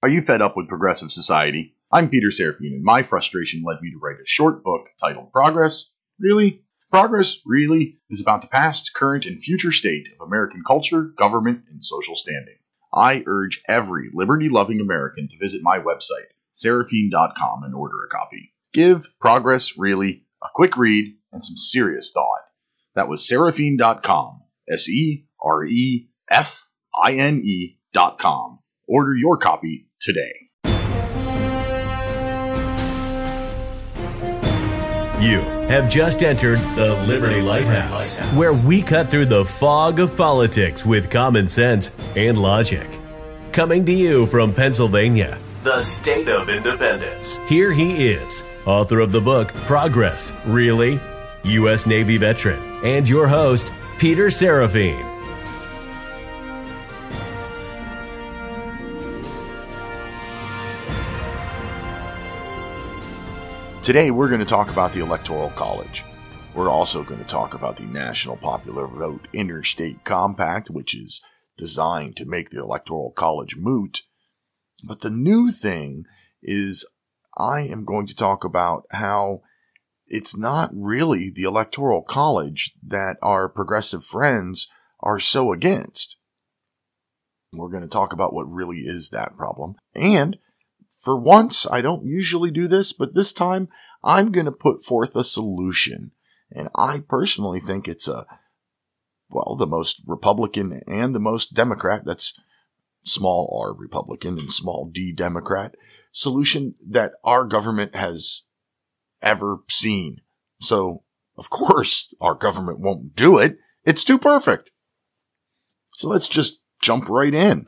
Are you fed up with progressive society? I'm Peter Serafine, and my frustration led me to write a short book titled Progress. Really? Progress, really, is about the past, current, and future state of American culture, government, and social standing. I urge every liberty loving American to visit my website, serafine.com, and order a copy. Give Progress, really, a quick read and some serious thought. That was serafine.com, S E R E F I N E.com. Order your copy today. You have just entered the Liberty Lighthouse, where we cut through the fog of politics with common sense and logic. Coming to you from Pennsylvania, the state of independence. Here he is, author of the book Progress, Really? U.S. Navy veteran, and your host, Peter Serafine. Today, we're going to talk about the Electoral College. We're also going to talk about the National Popular Vote Interstate Compact, which is designed to make the Electoral College moot. But the new thing is, I am going to talk about how it's not really the Electoral College that our progressive friends are so against. We're going to talk about what really is that problem. And for once, I don't usually do this, but this time I'm going to put forth a solution. And I personally think it's a, well, the most Republican and the most Democrat, that's small r Republican and small d Democrat solution that our government has ever seen. So, of course, our government won't do it. It's too perfect. So let's just jump right in.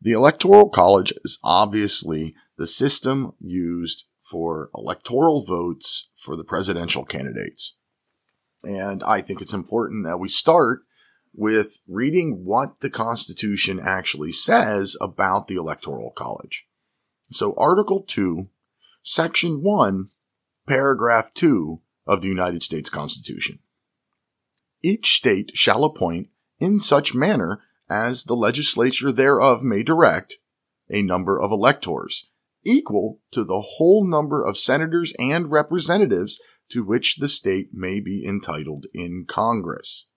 The Electoral College is obviously the system used for electoral votes for the presidential candidates. And I think it's important that we start with reading what the Constitution actually says about the Electoral College. So Article 2, Section 1, Paragraph 2 of the United States Constitution. Each state shall appoint in such manner as the legislature thereof may direct a number of electors equal to the whole number of senators and representatives to which the state may be entitled in Congress.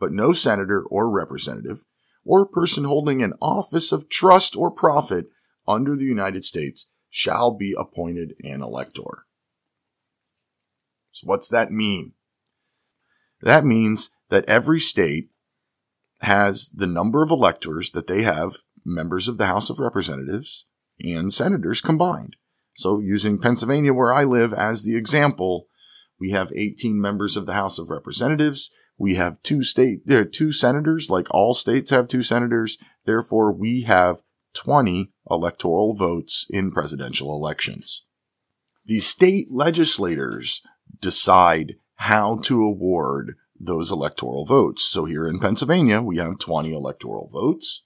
But no senator or representative or person holding an office of trust or profit under the United States shall be appointed an elector. So what's that mean? That means that every state has the number of electors that they have members of the House of Representatives and senators combined. So using Pennsylvania where I live as the example, we have 18 members of the House of Representatives. We have two state, there are two senators, like all states have two senators. Therefore, we have 20 electoral votes in presidential elections. The state legislators decide how to award those electoral votes. So here in Pennsylvania, we have 20 electoral votes.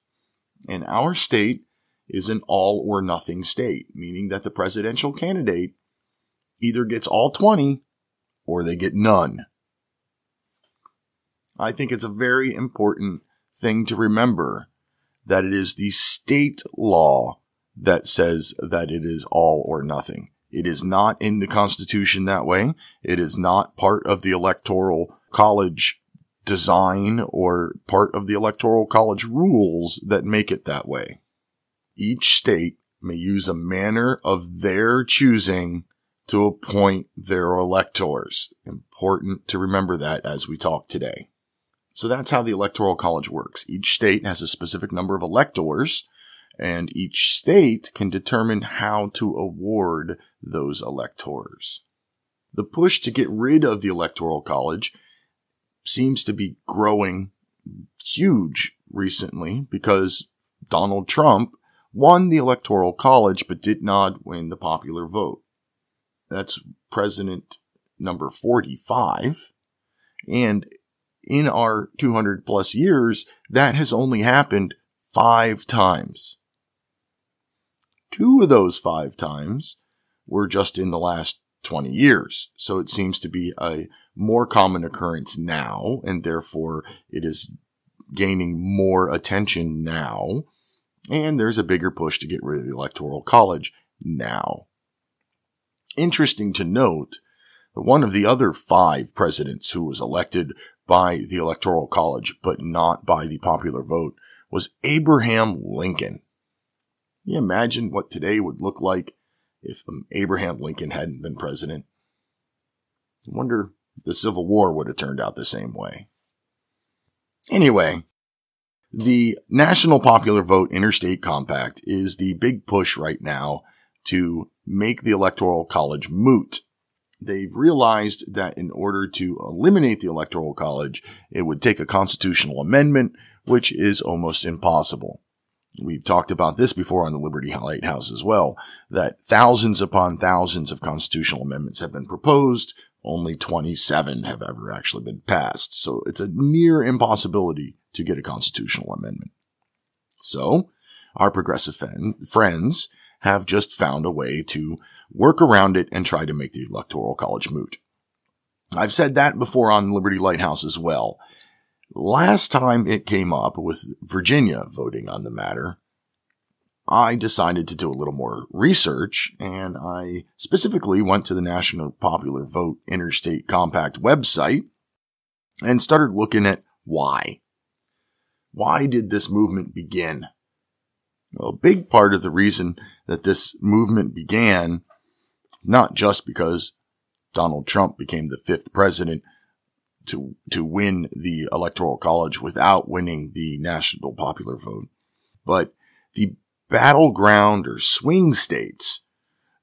In our state is an all or nothing state, meaning that the presidential candidate either gets all 20 or they get none. I think it's a very important thing to remember that it is the state law that says that it is all or nothing. It is not in the Constitution that way. It is not part of the Electoral College design or part of the Electoral College rules that make it that way each state may use a manner of their choosing to appoint their electors. Important to remember that as we talk today. So that's how the Electoral College works. Each state has a specific number of electors, and each state can determine how to award those electors. The push to get rid of the Electoral College seems to be growing huge recently because Donald Trump won the Electoral College but did not win the popular vote. That's president number 45. And in our 200 plus years, that has only happened five times. Two of those five times were just in the last 20 years. So it seems to be a more common occurrence now, and therefore it is gaining more attention now And there's a bigger push to get rid of the Electoral College now. Interesting to note that one of the other five presidents who was elected by the Electoral College, but not by the popular vote, was Abraham Lincoln. Can you imagine what today would look like if um, Abraham Lincoln hadn't been president? I wonder if the Civil War would have turned out the same way. Anyway, the National Popular Vote Interstate Compact is the big push right now to make the Electoral College moot. They've realized that in order to eliminate the Electoral College, it would take a constitutional amendment, which is almost impossible. We've talked about this before on the Liberty Lighthouse as well, that thousands upon thousands of constitutional amendments have been proposed. Only 27 have ever actually been passed. So it's a near impossibility to get a constitutional amendment. So our progressive friends have just found a way to work around it and try to make the electoral college moot. I've said that before on Liberty Lighthouse as well. Last time it came up with Virginia voting on the matter, I decided to do a little more research and I specifically went to the National Popular Vote Interstate Compact website and started looking at why. Why did this movement begin? Well, a big part of the reason that this movement began, not just because Donald Trump became the fifth president to, to win the electoral college without winning the national popular vote, but the battleground or swing states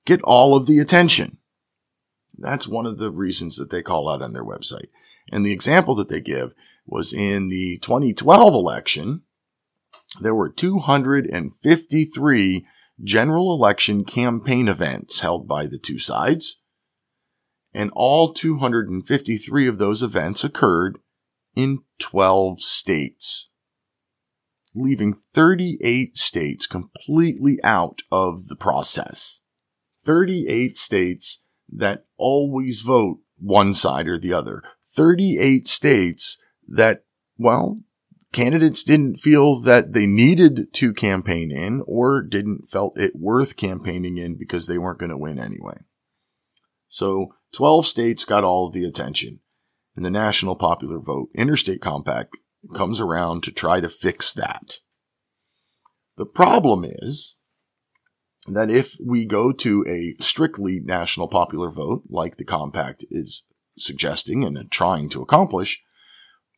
get all of the attention. That's one of the reasons that they call out on their website. And the example that they give was in the 2012 election, there were 253 general election campaign events held by the two sides, and all 253 of those events occurred in 12 states, leaving 38 states completely out of the process. 38 states that always vote one side or the other. 38 states that, well, candidates didn't feel that they needed to campaign in or didn't felt it worth campaigning in because they weren't going to win anyway. So 12 states got all of the attention in the national popular vote interstate compact comes around to try to fix that. The problem is that if we go to a strictly national popular vote, like the compact is suggesting and trying to accomplish,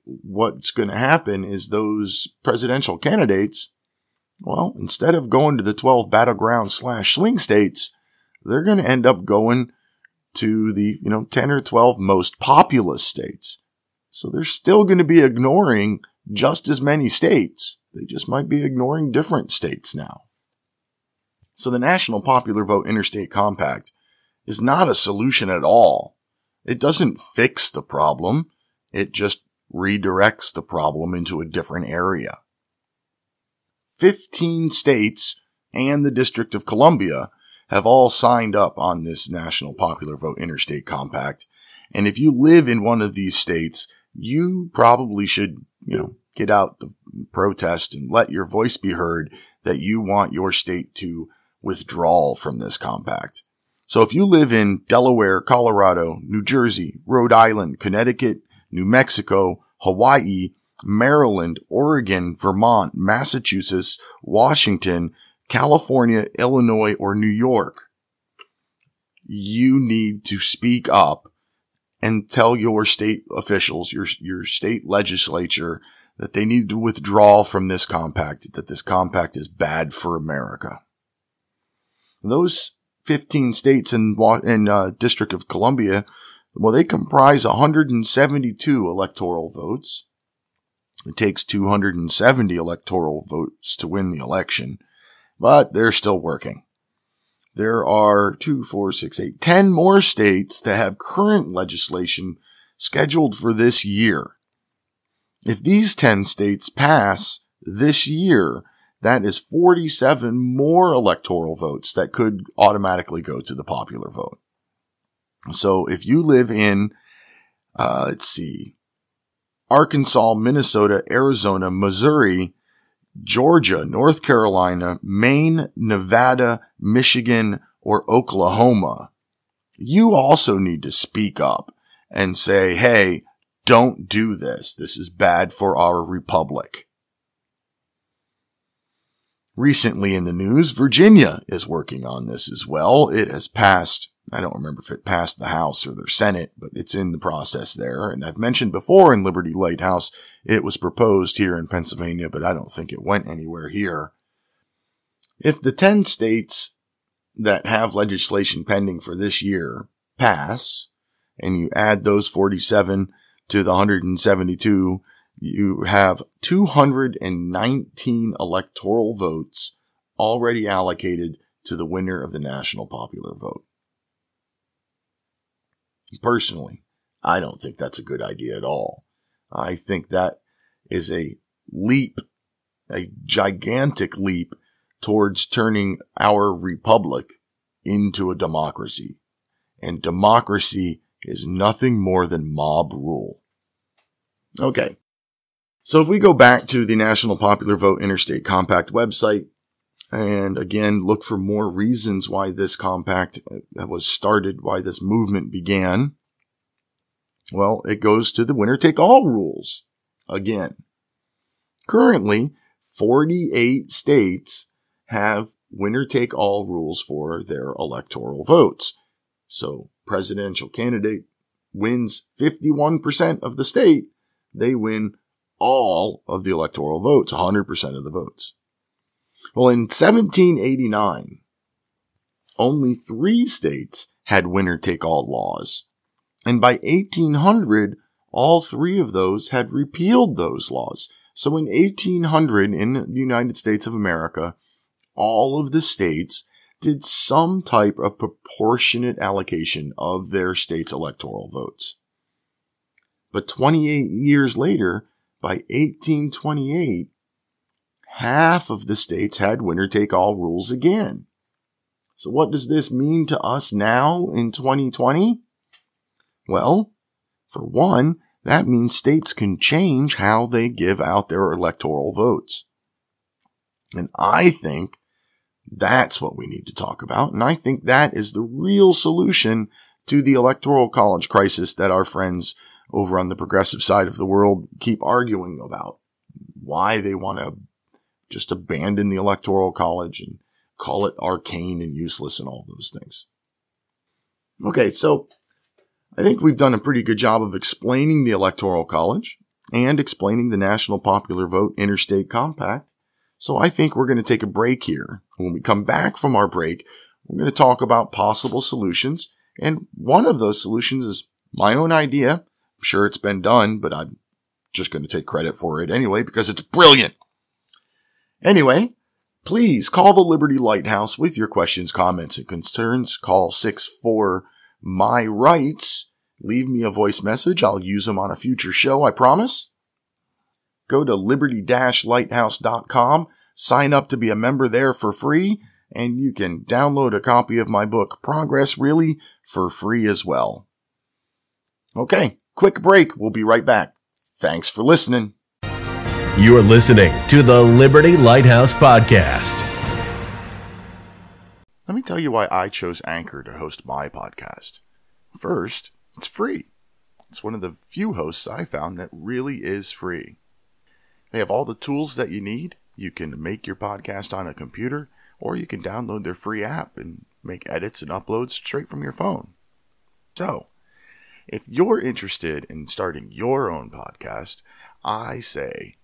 what's going to happen is those presidential candidates, well, instead of going to the 12 battleground slash swing states, they're going to end up going to the, you know, 10 or 12 most populous states. So they're still going to be ignoring just as many states. They just might be ignoring different states now. So the National Popular Vote Interstate Compact is not a solution at all. It doesn't fix the problem. It just redirects the problem into a different area. 15 states and the District of Columbia have all signed up on this National Popular Vote Interstate Compact. And if you live in one of these states, you probably should, you know, get out the protest and let your voice be heard that you want your state to withdraw from this compact. So if you live in Delaware, Colorado, New Jersey, Rhode Island, Connecticut, New Mexico, Hawaii, Maryland, Oregon, Vermont, Massachusetts, Washington, California, Illinois, or New York, you need to speak up and tell your state officials, your, your state legislature that they need to withdraw from this compact, that this compact is bad for America. Those 15 states and, and uh, District of Columbia well, they comprise 172 electoral votes. It takes 270 electoral votes to win the election, but they're still working. There are two, four, six, eight, ten more states that have current legislation scheduled for this year. If these 10 states pass this year, that is 47 more electoral votes that could automatically go to the popular vote. So if you live in, uh, let's see, Arkansas, Minnesota, Arizona, Missouri, Georgia, North Carolina, Maine, Nevada, Michigan, or Oklahoma, you also need to speak up and say, hey, don't do this. This is bad for our republic. Recently in the news, Virginia is working on this as well. It has passed, I don't remember if it passed the House or the Senate, but it's in the process there. And I've mentioned before in Liberty Lighthouse, it was proposed here in Pennsylvania, but I don't think it went anywhere here. If the 10 states that have legislation pending for this year pass, and you add those 47 to the 172 you have 219 electoral votes already allocated to the winner of the national popular vote. Personally, I don't think that's a good idea at all. I think that is a leap, a gigantic leap towards turning our republic into a democracy. And democracy is nothing more than mob rule. Okay. So if we go back to the National Popular Vote Interstate Compact website, and again, look for more reasons why this compact uh, was started, why this movement began. Well, it goes to the winner take all rules again. Currently, 48 states have winner take all rules for their electoral votes. So presidential candidate wins 51% of the state, they win all of the electoral votes, 100% of the votes. Well, in 1789, only three states had winner take all laws. And by 1800, all three of those had repealed those laws. So in 1800 in the United States of America, all of the states did some type of proportionate allocation of their state's electoral votes. But 28 years later, by 1828, half of the states had winner take all rules again. So what does this mean to us now in 2020? Well, for one, that means states can change how they give out their electoral votes. And I think that's what we need to talk about. And I think that is the real solution to the electoral college crisis that our friends over on the progressive side of the world keep arguing about why they want to just abandon the electoral college and call it arcane and useless and all those things. Okay, so I think we've done a pretty good job of explaining the electoral college and explaining the national popular vote interstate compact. So I think we're going to take a break here. When we come back from our break, we're going to talk about possible solutions. And one of those solutions is my own idea I'm sure it's been done, but I'm just going to take credit for it anyway because it's brilliant. Anyway, please call the Liberty Lighthouse with your questions, comments, and concerns. Call 64 My Rights. Leave me a voice message. I'll use them on a future show, I promise. Go to liberty-lighthouse.com, sign up to be a member there for free, and you can download a copy of my book, Progress Really, for free as well. Okay, Quick break. We'll be right back. Thanks for listening. You're listening to the Liberty Lighthouse Podcast. Let me tell you why I chose Anchor to host my podcast. First, it's free. It's one of the few hosts I found that really is free. They have all the tools that you need. You can make your podcast on a computer, or you can download their free app and make edits and uploads straight from your phone. So, if you're interested in starting your own podcast, I say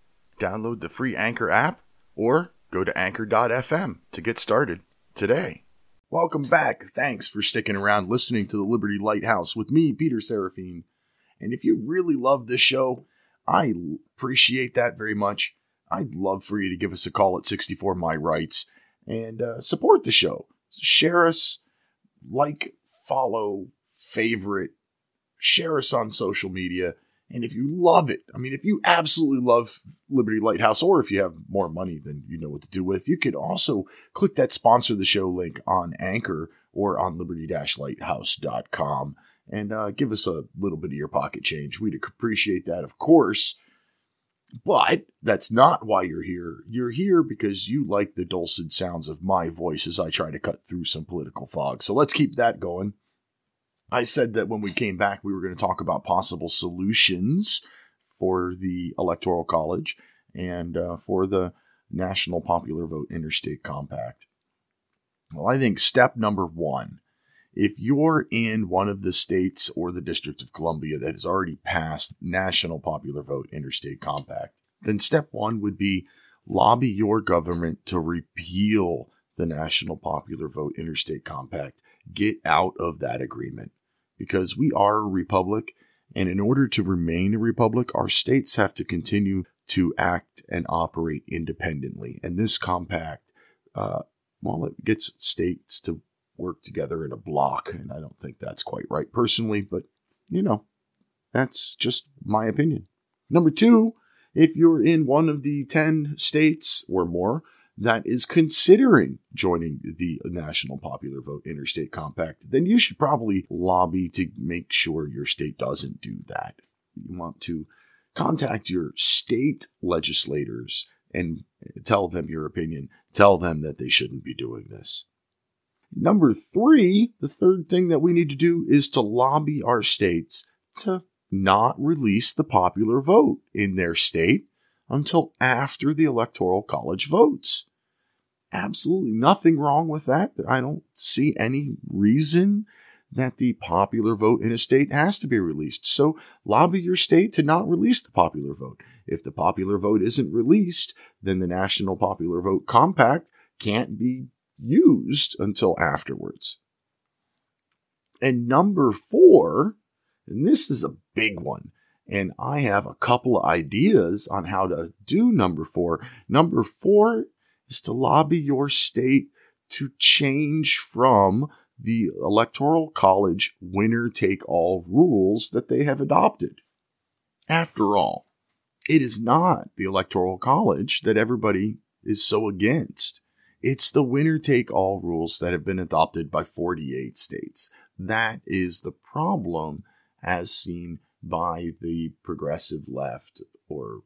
download the free Anchor app or go to anchor.fm to get started today. Welcome back. Thanks for sticking around listening to the Liberty Lighthouse with me, Peter Serafine. And if you really love this show, I appreciate that very much. I'd love for you to give us a call at 64 My Rights and uh, support the show. Share us, like, follow, favorite, share us on social media. And if you love it, I mean, if you absolutely love Liberty Lighthouse, or if you have more money than you know what to do with, you could also click that sponsor the show link on Anchor or on liberty-lighthouse.com and uh, give us a little bit of your pocket change. We'd appreciate that, of course. But that's not why you're here. You're here because you like the dulcet sounds of my voice as I try to cut through some political fog. So let's keep that going. I said that when we came back, we were going to talk about possible solutions for the Electoral College and uh, for the National Popular Vote Interstate Compact. Well, I think step number one if you're in one of the states or the District of Columbia that has already passed National Popular Vote Interstate Compact, then step one would be lobby your government to repeal the National Popular Vote Interstate Compact. Get out of that agreement because we are a republic. And in order to remain a republic, our states have to continue to act and operate independently. And this compact, uh, well, it gets states to work together in a block. And I don't think that's quite right personally, but you know, that's just my opinion. Number two, if you're in one of the 10 states or more that is considering joining the National Popular Vote Interstate Compact, then you should probably lobby to make sure your state doesn't do that. You want to contact your state legislators and tell them your opinion. Tell them that they shouldn't be doing this. Number three, the third thing that we need to do is to lobby our states to not release the popular vote in their state until after the Electoral College votes. Absolutely nothing wrong with that. I don't see any reason that the popular vote in a state has to be released. So lobby your state to not release the popular vote. If the popular vote isn't released, then the National Popular Vote Compact can't be used until afterwards. And number four, and this is a big one, and I have a couple of ideas on how to do number four. Number four is to lobby your state to change from the Electoral College winner take all rules that they have adopted. After all, it is not the Electoral College that everybody is so against. It's the winner take all rules that have been adopted by 48 states. That is the problem as seen by the progressive left or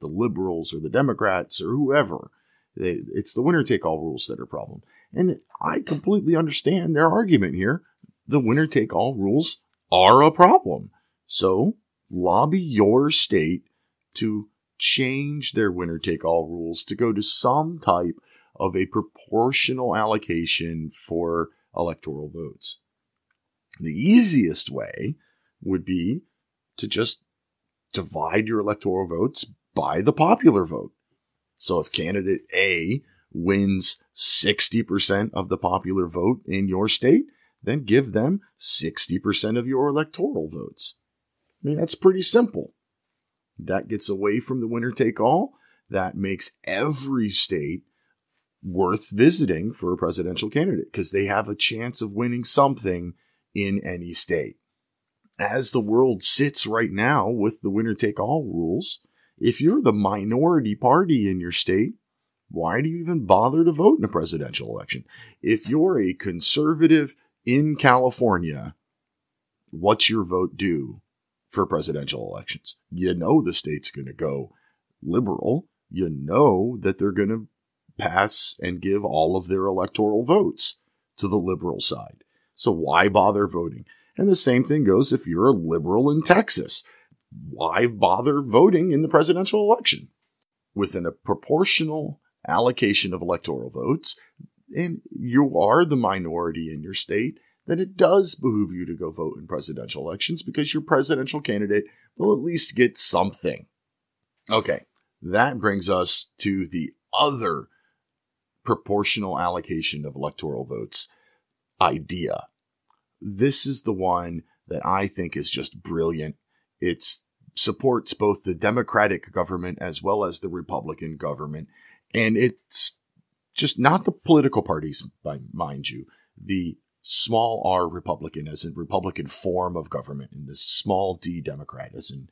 the liberals or the Democrats or whoever. It's the winner take all rules that are a problem. And I completely understand their argument here. The winner take all rules are a problem. So lobby your state to change their winner take all rules to go to some type of a proportional allocation for electoral votes. The easiest way would be to just divide your electoral votes by the popular vote. So if candidate A wins 60% of the popular vote in your state, then give them 60% of your electoral votes. I mean, that's pretty simple. That gets away from the winner take all. That makes every state worth visiting for a presidential candidate because they have a chance of winning something in any state. As the world sits right now with the winner take all rules, if you're the minority party in your state, why do you even bother to vote in a presidential election? If you're a conservative in California, what's your vote do for presidential elections? You know the state's going to go liberal. You know that they're going to pass and give all of their electoral votes to the liberal side. So why bother voting? And the same thing goes if you're a liberal in Texas. Why bother voting in the presidential election? Within a proportional allocation of electoral votes, and you are the minority in your state, then it does behoove you to go vote in presidential elections because your presidential candidate will at least get something. Okay, that brings us to the other proportional allocation of electoral votes idea. This is the one that I think is just brilliant. It supports both the Democratic government as well as the Republican government. And it's just not the political parties, mind you, the small r Republican as in Republican form of government and the small d Democrat as in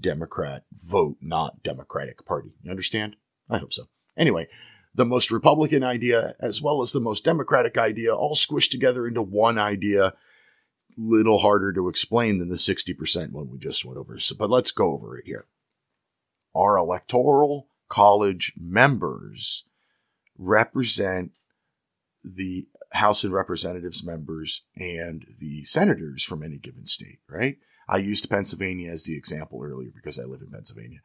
Democrat vote, not Democratic Party. You understand? I hope so. Anyway, the most Republican idea as well as the most Democratic idea all squished together into one idea. Little harder to explain than the 60% one we just went over. So, but let's go over it here. our electoral college members represent the House of Representatives members and the senators from any given state, right? I used Pennsylvania as the example earlier because I live in Pennsylvania.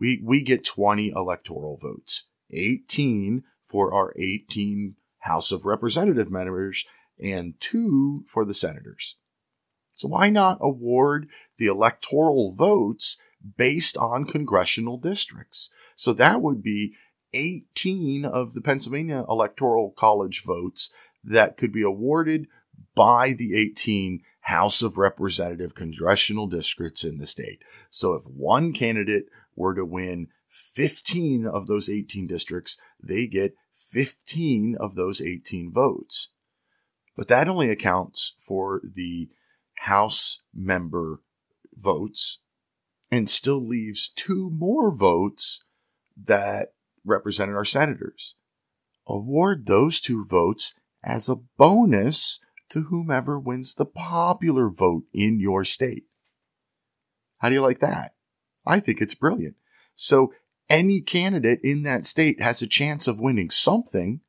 We, we get 20 electoral votes, 18 for our 18 House of Representative members and two for the senators. So why not award the electoral votes based on congressional districts? So that would be 18 of the Pennsylvania Electoral College votes that could be awarded by the 18 House of Representative congressional districts in the state. So if one candidate were to win 15 of those 18 districts, they get 15 of those 18 votes. But that only accounts for the House member votes and still leaves two more votes that represented our senators. Award those two votes as a bonus to whomever wins the popular vote in your state. How do you like that? I think it's brilliant. So any candidate in that state has a chance of winning something,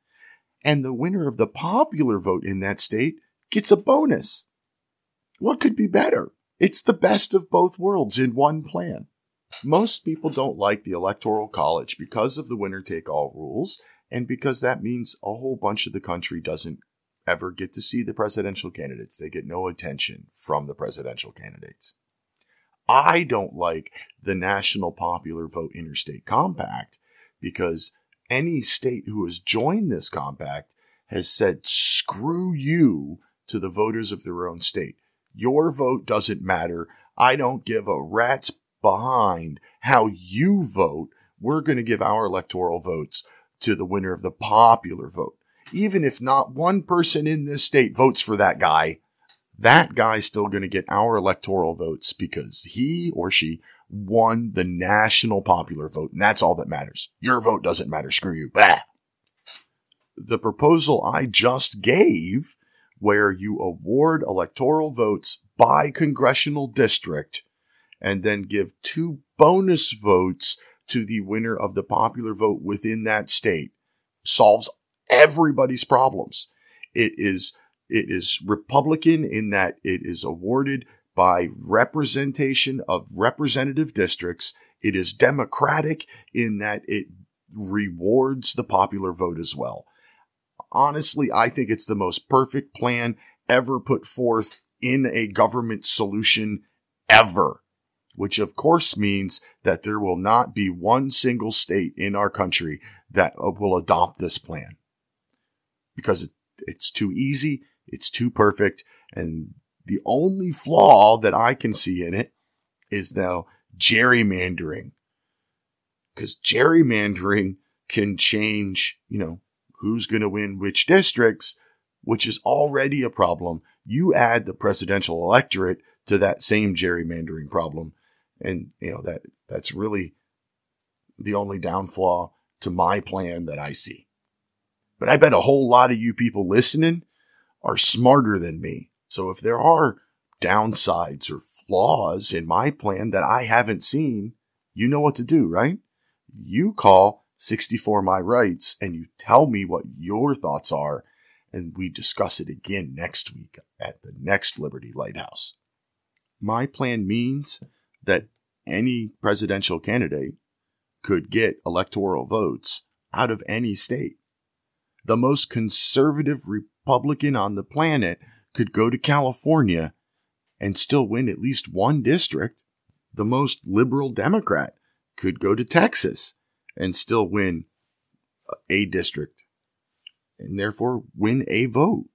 and the winner of the popular vote in that state gets a bonus. What could be better? It's the best of both worlds in one plan. Most people don't like the Electoral College because of the winner take all rules, and because that means a whole bunch of the country doesn't ever get to see the presidential candidates. They get no attention from the presidential candidates. I don't like the National Popular Vote Interstate Compact because any state who has joined this compact has said, screw you to the voters of their own state. Your vote doesn't matter. I don't give a rat's behind how you vote. We're going to give our electoral votes to the winner of the popular vote. Even if not one person in this state votes for that guy, that guy's still going to get our electoral votes because he or she won the national popular vote. And that's all that matters. Your vote doesn't matter. Screw you. Bah. The proposal I just gave, where you award electoral votes by congressional district and then give two bonus votes to the winner of the popular vote within that state, solves everybody's problems. It is it is Republican in that it is awarded by representation of representative districts. It is Democratic in that it rewards the popular vote as well. Honestly, I think it's the most perfect plan ever put forth in a government solution ever, which of course means that there will not be one single state in our country that uh, will adopt this plan because it's too easy it's too perfect. And the only flaw that I can see in it is now gerrymandering. Cause gerrymandering can change, you know, who's going to win which districts, which is already a problem. You add the presidential electorate to that same gerrymandering problem. And, you know, that, that's really the only downfall to my plan that I see. But I bet a whole lot of you people listening are smarter than me. So if there are downsides or flaws in my plan that I haven't seen, you know what to do, right? You call 64 My Rights and you tell me what your thoughts are, and we discuss it again next week at the next Liberty Lighthouse. My plan means that any presidential candidate could get electoral votes out of any state. The most conservative Republican on the planet could go to California and still win at least one district. The most liberal Democrat could go to Texas and still win a district and therefore win a vote.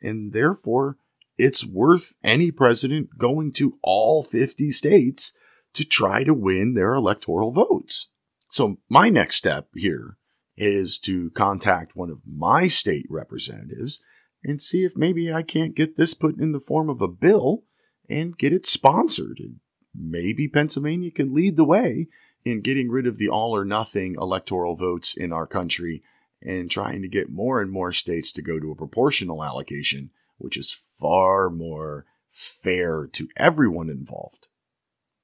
And therefore, it's worth any president going to all 50 states to try to win their electoral votes. So my next step here is to contact one of my state representatives and see if maybe I can't get this put in the form of a bill and get it sponsored. And maybe Pennsylvania can lead the way in getting rid of the all or nothing electoral votes in our country and trying to get more and more states to go to a proportional allocation, which is far more fair to everyone involved.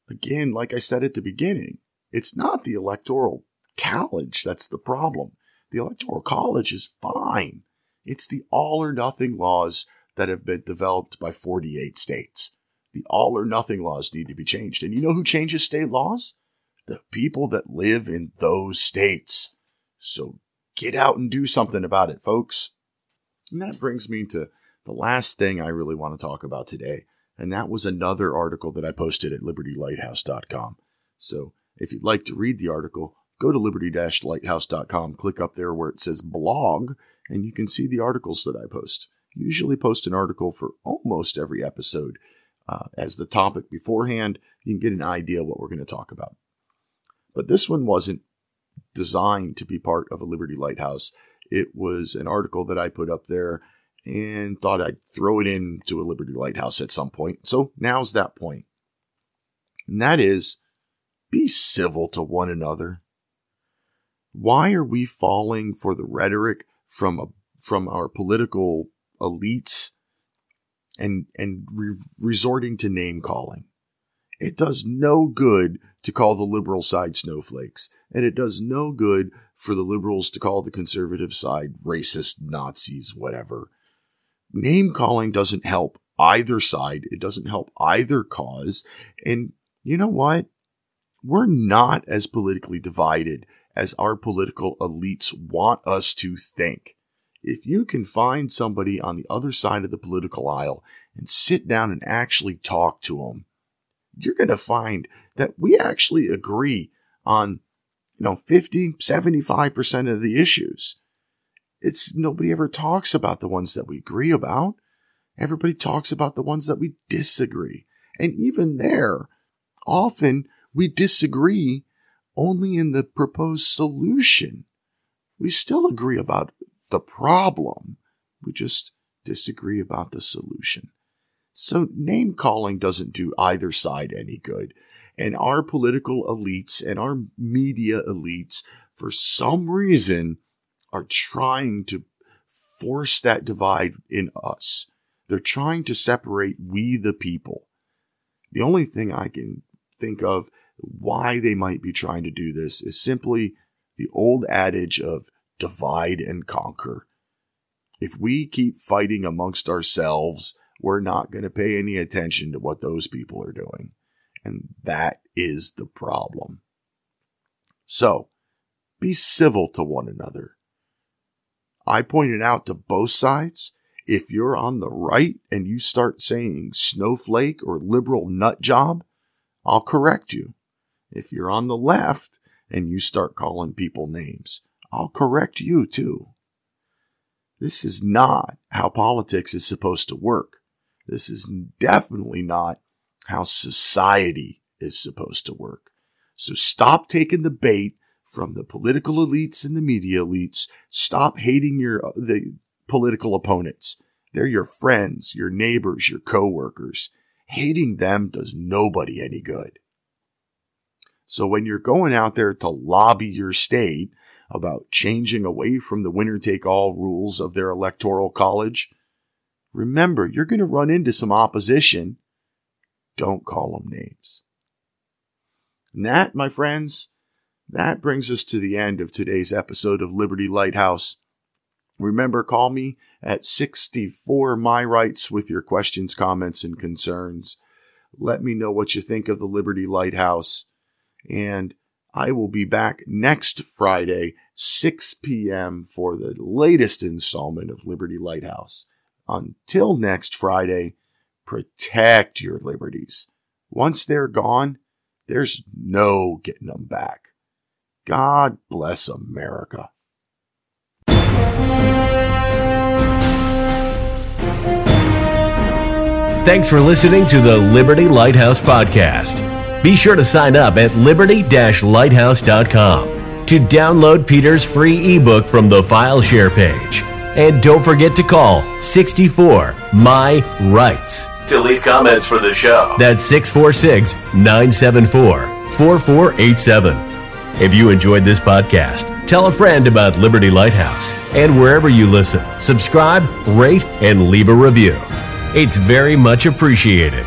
Again, like I said at the beginning, It's not the Electoral College that's the problem. The Electoral College is fine. It's the all or nothing laws that have been developed by 48 states. The all or nothing laws need to be changed. And you know who changes state laws? The people that live in those states. So get out and do something about it, folks. And that brings me to the last thing I really want to talk about today. And that was another article that I posted at libertylighthouse.com. So if you'd like to read the article, go to liberty-lighthouse.com, click up there where it says blog, and you can see the articles that I post. Usually post an article for almost every episode. Uh, as the topic beforehand, you can get an idea what we're going to talk about. But this one wasn't designed to be part of a Liberty Lighthouse. It was an article that I put up there and thought I'd throw it into a Liberty Lighthouse at some point. So now's that point. And that is be civil to one another. Why are we falling for the rhetoric from a, from our political elites and and re- resorting to name calling? It does no good to call the liberal side snowflakes, and it does no good for the liberals to call the conservative side racist, Nazis, whatever. Name calling doesn't help either side. It doesn't help either cause. And you know what? We're not as politically divided as our political elites want us to think. If you can find somebody on the other side of the political aisle and sit down and actually talk to them, you're going to find that we actually agree on, you know, 50, 75% of the issues. It's nobody ever talks about the ones that we agree about. Everybody talks about the ones that we disagree. And even there, often we disagree only in the proposed solution. We still agree about the problem. We just disagree about the solution. So name calling doesn't do either side any good. And our political elites and our media elites, for some reason, are trying to force that divide in us. They're trying to separate we the people. The only thing I can think of why they might be trying to do this is simply the old adage of divide and conquer. If we keep fighting amongst ourselves, we're not going to pay any attention to what those people are doing. And that is the problem. So, be civil to one another. I pointed out to both sides, if you're on the right and you start saying snowflake or liberal nut job, I'll correct you. If you're on the left and you start calling people names, I'll correct you too. This is not how politics is supposed to work. This is definitely not how society is supposed to work. So stop taking the bait from the political elites and the media elites. Stop hating your uh, the political opponents. They're your friends, your neighbors, your coworkers. Hating them does nobody any good. So when you're going out there to lobby your state about changing away from the winner take all rules of their electoral college, remember you're going to run into some opposition. Don't call them names. And that, my friends, that brings us to the end of today's episode of Liberty Lighthouse. Remember, call me at 64 My Rights with your questions, comments, and concerns. Let me know what you think of the Liberty Lighthouse. And I will be back next Friday, 6 p.m. for the latest installment of Liberty Lighthouse. Until next Friday, protect your liberties. Once they're gone, there's no getting them back. God bless America. Thanks for listening to the Liberty Lighthouse Podcast. Be sure to sign up at liberty-lighthouse.com to download Peter's free ebook from the file share page. And don't forget to call 64 My Rights to leave comments for the show. That's 646 974 4487. If you enjoyed this podcast, tell a friend about Liberty Lighthouse. And wherever you listen, subscribe, rate, and leave a review. It's very much appreciated.